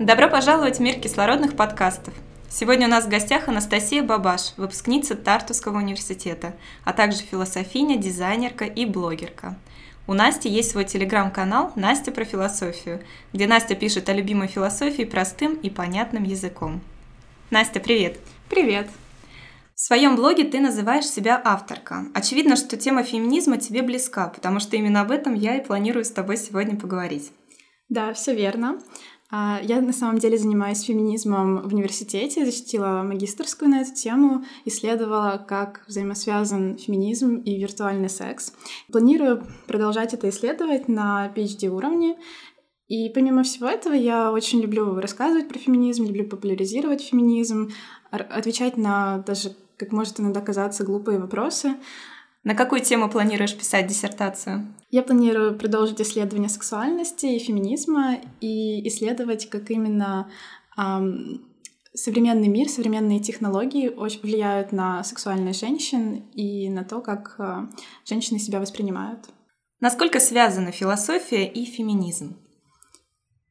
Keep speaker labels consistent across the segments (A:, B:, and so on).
A: Добро пожаловать в мир кислородных подкастов. Сегодня у нас в гостях Анастасия Бабаш, выпускница Тартуского университета, а также философиня, дизайнерка и блогерка. У Насти есть свой телеграм-канал «Настя про философию», где Настя пишет о любимой философии простым и понятным языком. Настя, привет!
B: Привет!
A: В своем блоге ты называешь себя авторка. Очевидно, что тема феминизма тебе близка, потому что именно об этом я и планирую с тобой сегодня поговорить.
B: Да, все верно. А, я на самом деле занимаюсь феминизмом в университете, защитила магистрскую на эту тему, исследовала, как взаимосвязан феминизм и виртуальный секс. Планирую продолжать это исследовать на PhD уровне. И помимо всего этого, я очень люблю рассказывать про феминизм, люблю популяризировать феминизм, отвечать на даже, как может иногда казаться, глупые вопросы.
A: На какую тему планируешь писать диссертацию?
B: Я планирую продолжить исследование сексуальности и феминизма и исследовать, как именно эм, современный мир, современные технологии очень влияют на сексуальных женщин и на то, как э, женщины себя воспринимают.
A: Насколько связаны философия и феминизм?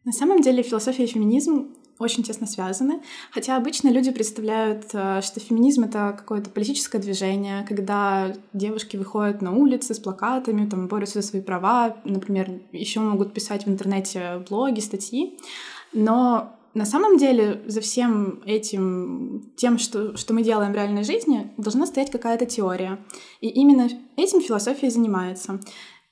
B: На самом деле философия и феминизм очень тесно связаны, хотя обычно люди представляют, э, что феминизм — это какое-то политическое движение, когда девушки выходят на улицы с плакатами, там, борются за свои права, например, еще могут писать в интернете блоги, статьи, но на самом деле за всем этим, тем, что, что мы делаем в реальной жизни, должна стоять какая-то теория. И именно этим философия занимается.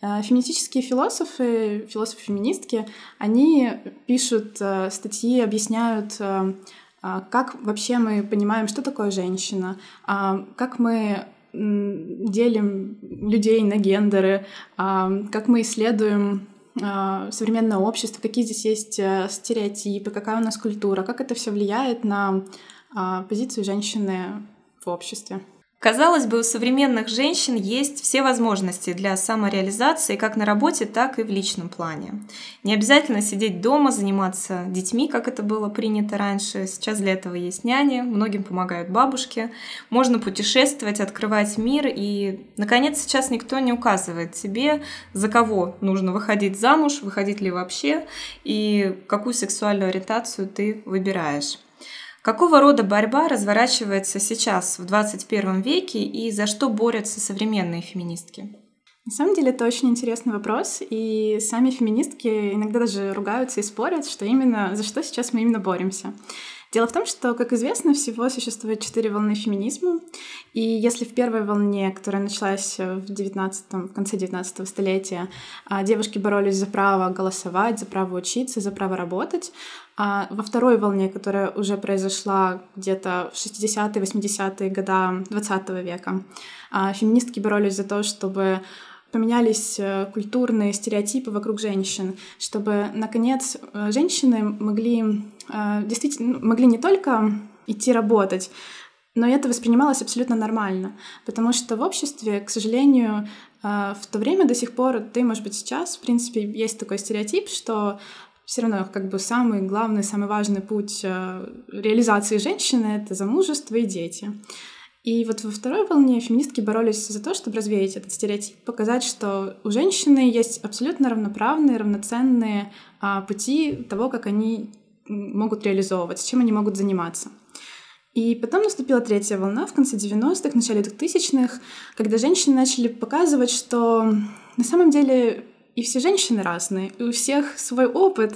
B: Э, феминистические философы, философы-феминистки, они пишут э, статьи, объясняют, э, как вообще мы понимаем, что такое женщина, как мы делим людей на гендеры, как мы исследуем современное общество, какие здесь есть стереотипы, какая у нас культура, как это все влияет на позицию женщины в обществе.
A: Казалось бы, у современных женщин есть все возможности для самореализации как на работе, так и в личном плане. Не обязательно сидеть дома, заниматься детьми, как это было принято раньше. Сейчас для этого есть няни, многим помогают бабушки. Можно путешествовать, открывать мир. И, наконец, сейчас никто не указывает тебе, за кого нужно выходить замуж, выходить ли вообще, и какую сексуальную ориентацию ты выбираешь. Какого рода борьба разворачивается сейчас, в 21 веке, и за что борются современные феминистки?
B: На самом деле это очень интересный вопрос, и сами феминистки иногда даже ругаются и спорят, что именно за что сейчас мы именно боремся. Дело в том, что, как известно, всего существует четыре волны феминизма, и если в первой волне, которая началась в, 19, в конце 19 столетия, а, девушки боролись за право голосовать, за право учиться, за право работать, а во второй волне, которая уже произошла где-то в 60-е, 80-е годы 20 века, а, феминистки боролись за то, чтобы поменялись э, культурные стереотипы вокруг женщин, чтобы, наконец, э, женщины могли э, действительно ну, могли не только идти работать, но это воспринималось абсолютно нормально, потому что в обществе, к сожалению, в то время до сих пор, да и, может быть, сейчас, в принципе, есть такой стереотип, что все равно как бы самый главный, самый важный путь реализации женщины — это замужество и дети. И вот во второй волне феминистки боролись за то, чтобы развеять этот стереотип, показать, что у женщины есть абсолютно равноправные, равноценные а, пути того, как они могут реализовывать, чем они могут заниматься. И потом наступила третья волна в конце 90-х, в начале 2000-х, когда женщины начали показывать, что на самом деле и все женщины разные, и у всех свой опыт,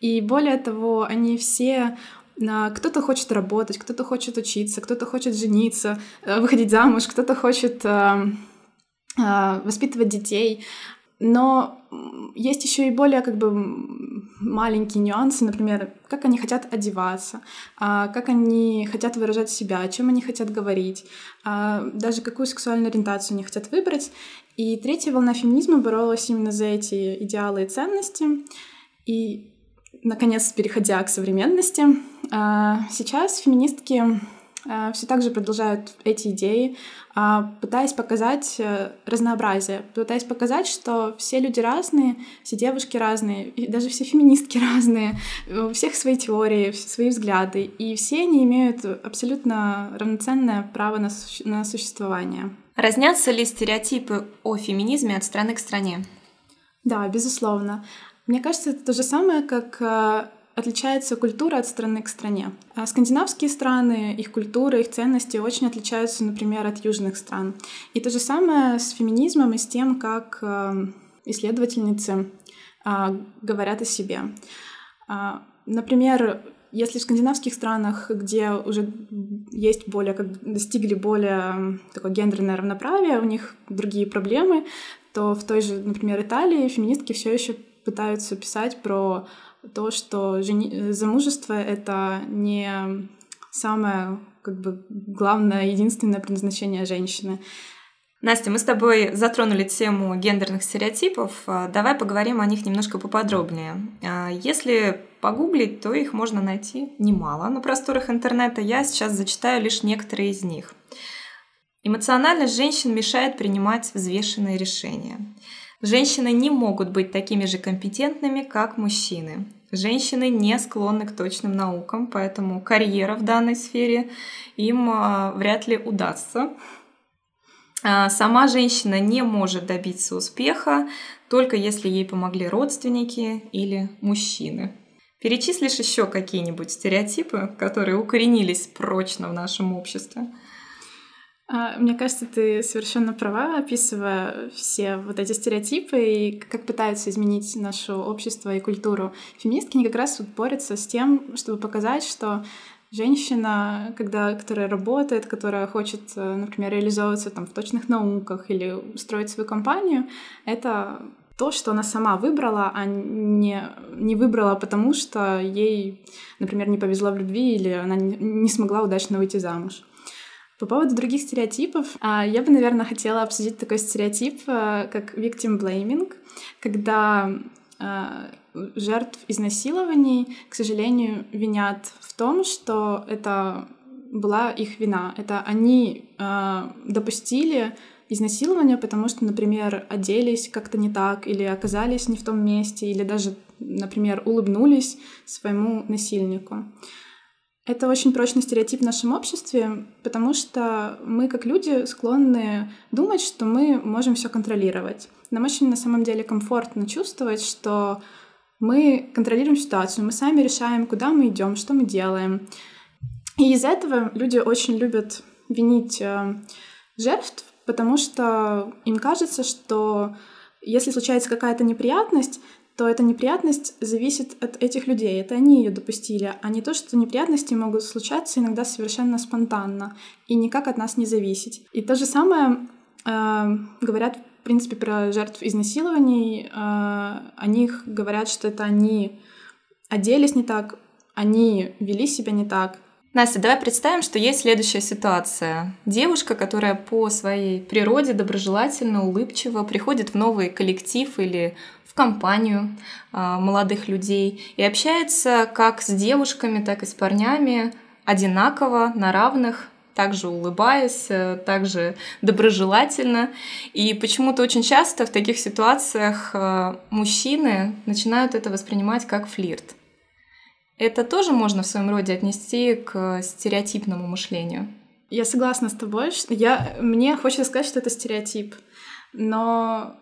B: и более того, они все кто-то хочет работать, кто-то хочет учиться, кто-то хочет жениться, э, выходить замуж, кто-то хочет э, э, воспитывать детей. Но есть еще и более как бы маленькие нюансы, например, как они хотят одеваться, а, как они хотят выражать себя, о чем они хотят говорить, а, даже какую сексуальную ориентацию они хотят выбрать. И третья волна феминизма боролась именно за эти идеалы и ценности. И наконец, переходя к современности, а, сейчас феминистки а, все так же продолжают эти идеи, а, пытаясь показать э, разнообразие, пытаясь показать, что все люди разные, все девушки разные, и даже все феминистки разные, у всех свои теории, свои взгляды, и все они имеют абсолютно равноценное право на, на существование.
A: Разнятся ли стереотипы о феминизме от страны к стране?
B: Да, безусловно. Мне кажется, это то же самое, как э, отличается культура от страны к стране. А скандинавские страны, их культура, их ценности очень отличаются, например, от южных стран. И то же самое с феминизмом и с тем, как э, исследовательницы а, говорят о себе. А, например, если в скандинавских странах, где уже есть более, как достигли более такое гендерное равноправие, у них другие проблемы, то в той же, например, Италии феминистки все еще пытаются писать про то, что жени... замужество — это не самое как бы главное, единственное предназначение женщины.
A: Настя, мы с тобой затронули тему гендерных стереотипов. А, давай поговорим о них немножко поподробнее. А, если погуглить, то их можно найти немало на просторах интернета. Я сейчас зачитаю лишь некоторые из них. Эмоциональность женщин мешает принимать взвешенные решения. Женщины не могут быть такими же компетентными, как мужчины. Женщины не склонны к точным наукам, поэтому карьера в данной сфере им а, вряд ли удастся. А, сама женщина не может добиться успеха, только если ей помогли родственники или мужчины. Перечислишь еще какие-нибудь стереотипы, которые укоренились прочно в нашем обществе?
B: А, мне кажется, ты совершенно права, описывая все вот эти стереотипы и как пытаются изменить наше общество и культуру. Феминистки, они как раз вот борются с тем, чтобы показать, что женщина, когда, которая работает, которая хочет, э, например, реализовываться там, в точных науках или строить свою компанию, это то, что она сама выбрала, а не, не выбрала потому, что ей, например, не повезло в любви или она не смогла удачно выйти замуж. По поводу других стереотипов, а, я бы, наверное, хотела обсудить такой стереотип, а, как victim blaming, когда а, жертв изнасилований, к сожалению, винят в том, что это была их вина. Это они допустили изнасилование, потому что, например, оделись как-то не так, или оказались не в том месте, или даже, например, улыбнулись своему насильнику. Это очень прочный стереотип в нашем обществе, потому что мы, как люди, склонны думать, что мы можем все контролировать. Нам очень на самом деле комфортно чувствовать, что мы контролируем ситуацию, мы сами решаем, куда мы идем, что мы делаем. И из этого люди очень любят винить э, жертв, потому что им кажется, что если случается какая-то неприятность, то эта неприятность зависит от этих людей. Это они ее допустили, а не то, что неприятности могут случаться иногда совершенно спонтанно и никак от нас не зависеть. И то же самое э, говорят, в принципе, про жертв изнасилований. Э, о них говорят, что это они оделись не так, они вели себя не так,
A: Настя, давай представим, что есть следующая ситуация. Девушка, которая по своей природе доброжелательно, улыбчиво приходит в новый коллектив или компанию а, молодых людей и общается как с девушками, так и с парнями одинаково, на равных, также улыбаясь, э, также доброжелательно. И почему-то очень часто в таких ситуациях э, мужчины начинают это воспринимать как флирт. Это тоже можно в своем роде отнести к стереотипному мышлению.
B: Я согласна с тобой. Я, мне хочется сказать, что это стереотип. Но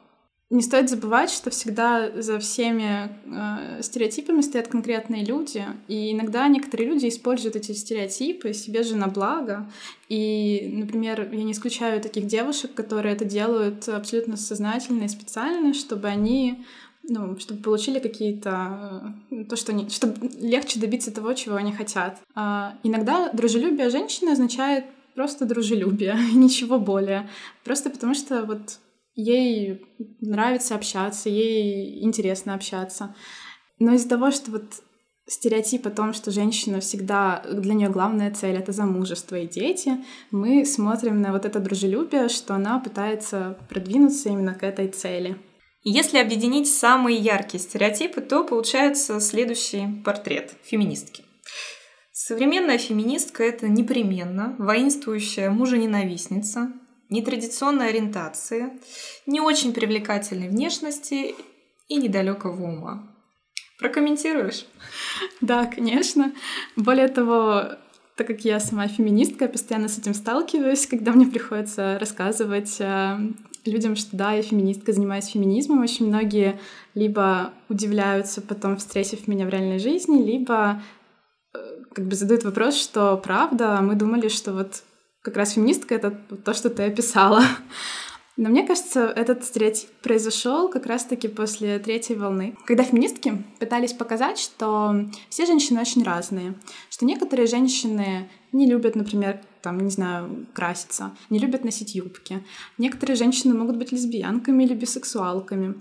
B: не стоит забывать, что всегда за всеми э, стереотипами стоят конкретные люди, и иногда некоторые люди используют эти стереотипы себе же на благо. И, например, я не исключаю таких девушек, которые это делают абсолютно сознательно и специально, чтобы они ну, чтобы получили какие-то... Э, то, что они... Чтобы легче добиться того, чего они хотят. А иногда дружелюбие женщины означает просто дружелюбие, ничего более. Просто потому что вот ей нравится общаться, ей интересно общаться. Но из-за того, что вот стереотип о том, что женщина всегда, для нее главная цель — это замужество и дети, мы смотрим на вот это дружелюбие, что она пытается продвинуться именно к этой цели.
A: Если объединить самые яркие стереотипы, то получается следующий портрет феминистки. Современная феминистка – это непременно воинствующая мужененавистница, нетрадиционной ориентации, не очень привлекательной внешности и недалекого ума. Прокомментируешь?
B: Да, конечно. Более того, так как я сама феминистка, я постоянно с этим сталкиваюсь, когда мне приходится рассказывать э, людям, что да, я феминистка, занимаюсь феминизмом. Очень многие либо удивляются потом, встретив меня в реальной жизни, либо э, как бы задают вопрос, что правда, мы думали, что вот как раз феминистка — это то, что ты описала. Но мне кажется, этот стереотип произошел как раз-таки после третьей волны, когда феминистки пытались показать, что все женщины очень разные, что некоторые женщины не любят, например, там, не знаю, краситься, не любят носить юбки. Некоторые женщины могут быть лесбиянками или бисексуалками.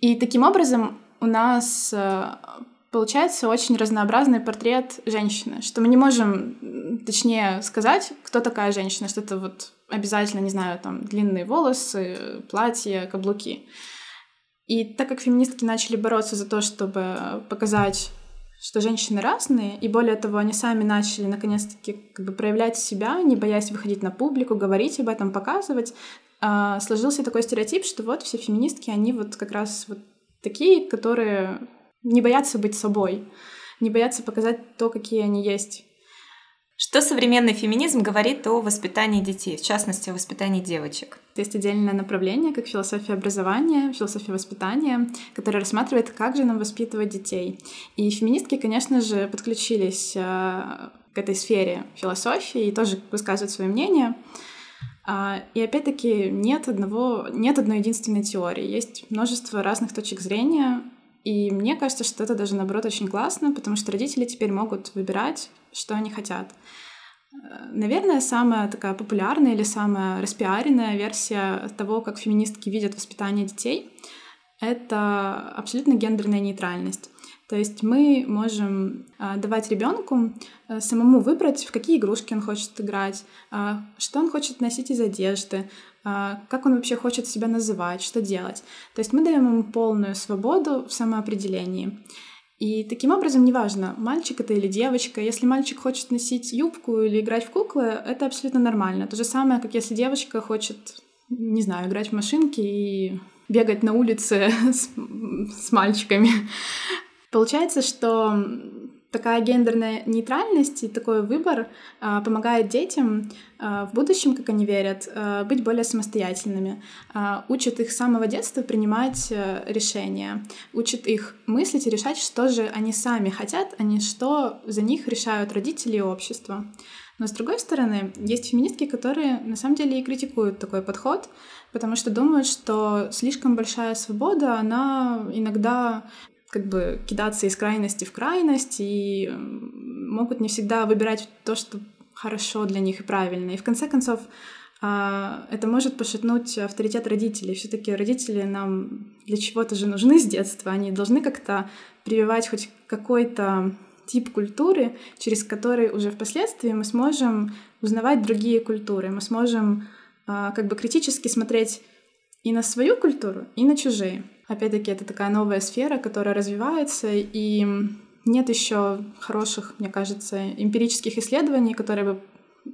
B: И таким образом у нас э, получается очень разнообразный портрет женщины, что мы не можем точнее сказать, кто такая женщина, что это вот обязательно, не знаю, там, длинные волосы, платья, каблуки. И так как феминистки начали бороться за то, чтобы показать, что женщины разные, и более того, они сами начали наконец-таки как бы проявлять себя, не боясь выходить на публику, говорить об этом, показывать, а, сложился такой стереотип, что вот все феминистки, они вот как раз вот такие, которые не боятся быть собой, не боятся показать то, какие они есть.
A: Что современный феминизм говорит о воспитании детей, в частности, о воспитании девочек?
B: Есть отдельное направление, как философия образования, философия воспитания, которое рассматривает, как же нам воспитывать детей. И феминистки, конечно же, подключились э, к этой сфере философии и тоже высказывают свое мнение. А, и опять-таки нет одного, нет одной единственной теории. Есть множество разных точек зрения, и мне кажется, что это даже, наоборот, очень классно, потому что родители теперь могут выбирать, что они хотят. Э, наверное, самая такая популярная или самая распиаренная версия того, как феминистки видят воспитание детей, это абсолютно гендерная нейтральность. То есть мы можем а, давать ребенку а, самому выбрать, в какие игрушки он хочет играть, а, что он хочет носить из одежды, а, как он вообще хочет себя называть, что делать. То есть мы даем ему полную свободу в самоопределении. И таким образом, неважно, мальчик это или девочка, если мальчик хочет носить юбку или играть в куклы, это абсолютно нормально. То же самое, как если девочка хочет, не знаю, играть в машинки и бегать на улице с, с мальчиками. Получается, что такая гендерная нейтральность и такой выбор а, помогает детям а, в будущем, как они верят, а, быть более самостоятельными, а, учит их с самого детства принимать а, решения, учит их мыслить и решать, что же они сами хотят, а не что за них решают родители и общество. Но с другой стороны, есть феминистки, которые на самом деле и критикуют такой подход, потому что думают, что слишком большая свобода, она иногда как бы кидаться из крайности в крайность и могут не всегда выбирать то, что хорошо для них и правильно. И в конце концов, а, это может пошатнуть авторитет родителей. Все-таки родители нам для чего-то же нужны с детства. Они должны как-то прививать хоть какой-то тип культуры, через который уже впоследствии мы сможем узнавать другие культуры, мы сможем а, как бы критически смотреть и на свою культуру, и на чужие. Опять-таки, это такая новая сфера, которая развивается, и нет еще хороших, мне кажется, эмпирических исследований, которые бы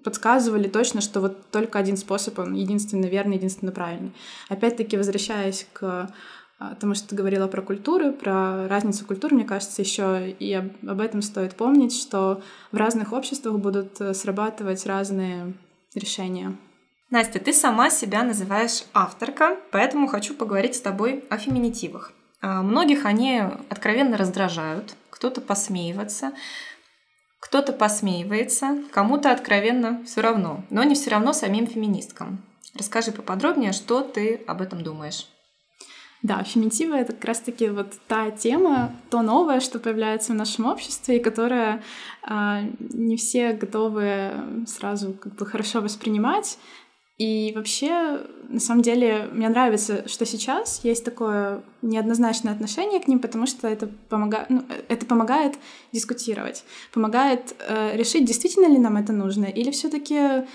B: подсказывали точно, что вот только один способ, он единственно верный, единственно правильный. Опять-таки, возвращаясь к а, тому, что ты говорила про культуру, про разницу культур, мне кажется, еще и об, об этом стоит помнить, что в разных обществах будут э, срабатывать разные решения.
A: Настя, ты сама себя называешь авторка, поэтому хочу поговорить с тобой о феминитивах. А, многих они откровенно раздражают, кто-то посмеивается, кто-то посмеивается, кому-то откровенно все равно, но не все равно самим феминисткам. Расскажи поподробнее, что ты об этом думаешь.
B: Да, феминитивы — это как раз-таки вот та тема, то новое, что появляется в нашем обществе, и которое а, не все готовы сразу как бы хорошо воспринимать. И вообще, на самом деле, мне нравится, что сейчас есть такое неоднозначное отношение к ним, потому что это, помогает, ну, это помогает дискутировать, помогает э, решить, действительно ли нам это нужно, или все таки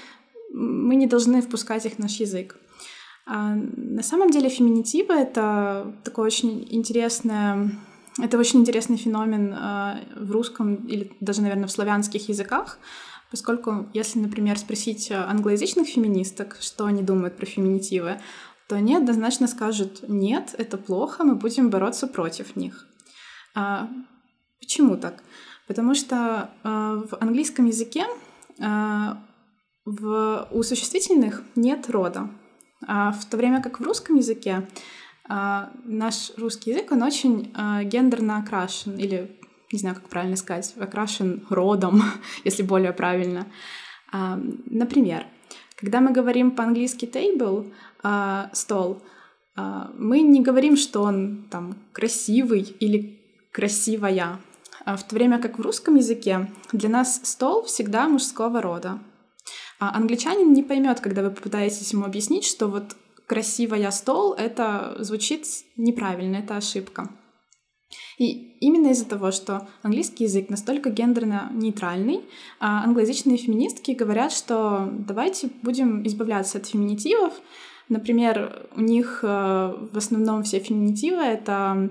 B: мы не должны впускать их в наш язык. А на самом деле феминитивы — это такое очень интересное это очень интересный феномен э, в русском или даже, наверное, в славянских языках, поскольку если, например, спросить англоязычных феминисток, что они думают про феминитивы, то они однозначно скажут «нет, это плохо, мы будем бороться против них». А почему так? Потому что э, в английском языке э, у существительных нет рода, а в то время как в русском языке наш русский язык, он очень гендерно окрашен, или, не знаю, как правильно сказать, окрашен родом, если более правильно. А, например, когда мы говорим по-английски table, стол, мы не говорим, что он там красивый или красивая, в то время как в русском языке для нас стол всегда мужского рода. А англичанин не поймет, когда вы попытаетесь ему объяснить, что вот красивая стол, это звучит неправильно, это ошибка. И именно из-за того, что английский язык настолько гендерно нейтральный, а англоязычные феминистки говорят, что давайте будем избавляться от феминитивов. Например, у них э, в основном все феминитивы — это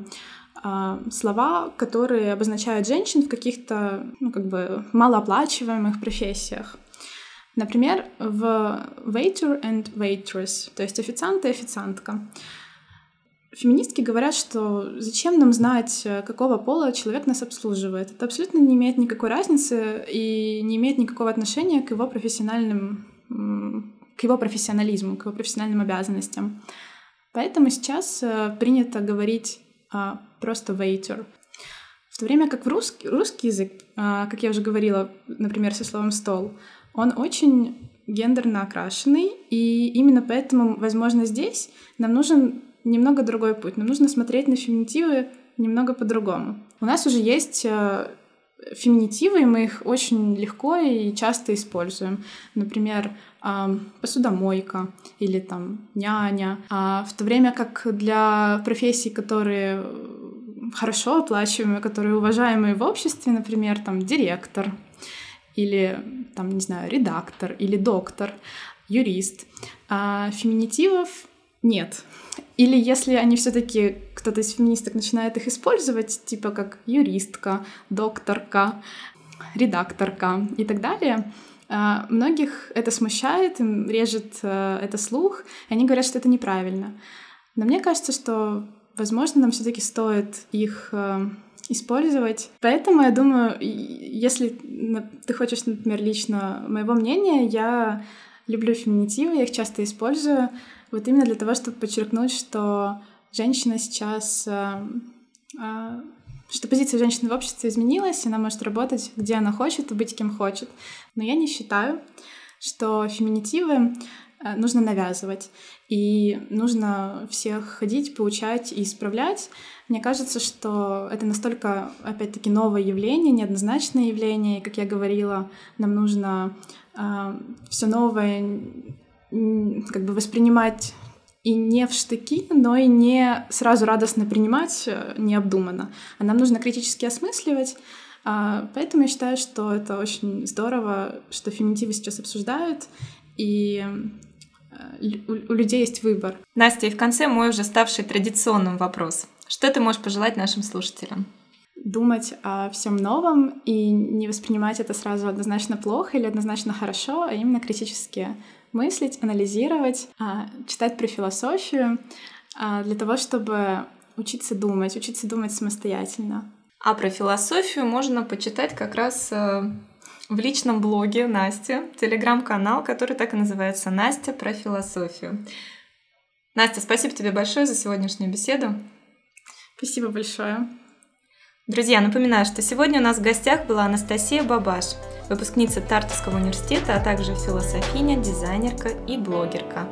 B: а, слова, которые обозначают женщин в каких-то, ну, как бы малооплачиваемых профессиях. Например, в waiter and waitress, то есть официант и официантка. Феминистки говорят, что зачем нам знать, какого пола человек нас обслуживает. Это абсолютно не имеет никакой разницы и не имеет никакого отношения к его профессиональным к его профессионализму, к его профессиональным обязанностям. Поэтому сейчас э, принято говорить а, просто waiter. В то время как в русский, русский язык, а, как я уже говорила, например, со словом стол, он очень гендерно окрашенный, и именно поэтому, возможно, здесь нам нужен немного другой путь. Нам нужно смотреть на феминитивы немного по-другому. У нас уже есть э, феминитивы, и мы их очень легко и часто используем. Например, посудомойка или там няня. А в то время как для профессий, которые хорошо оплачиваемые, которые уважаемые в обществе, например, там директор, или, там, не знаю, редактор или доктор, юрист. А феминитивов нет. Или если они все-таки кто-то из феминисток начинает их использовать, типа как юристка, докторка, редакторка и так далее, а, многих это смущает, им режет а, это слух, и они говорят, что это неправильно. Но мне кажется, что, возможно, нам все-таки стоит их а, использовать. Поэтому я думаю, если ты хочешь, например, лично моего мнения, я люблю феминитивы, я их часто использую, вот именно для того, чтобы подчеркнуть, что женщина сейчас э, э, что позиция женщины в обществе изменилась, она может работать, где она хочет, и быть кем хочет. Но я не считаю, что феминитивы э, нужно навязывать, и нужно всех ходить, поучать и исправлять. Мне кажется, что это настолько, опять-таки, новое явление, неоднозначное явление. И, как я говорила, нам нужно э, все новое как бы воспринимать и не в штыки, но и не сразу радостно принимать э, необдуманно. А нам нужно критически осмысливать. А, поэтому я считаю, что это очень здорово, что феминитивы сейчас обсуждают, и э, у людей есть выбор.
A: Настя, и в конце мой уже ставший традиционным вопрос. Что ты можешь пожелать нашим слушателям?
B: Думать о всем новом и не воспринимать это сразу однозначно плохо или однозначно хорошо, а именно критически мыслить, анализировать, а, читать про философию а, для того, чтобы учиться думать, учиться думать самостоятельно.
A: А про философию можно почитать как раз э, в личном блоге Насти, телеграм-канал, который так и называется «Настя про философию». Настя, спасибо тебе большое за сегодняшнюю беседу.
B: Спасибо большое.
A: Друзья, напоминаю, что сегодня у нас в гостях была Анастасия Бабаш, выпускница Тартовского университета, а также философиня, дизайнерка и блогерка.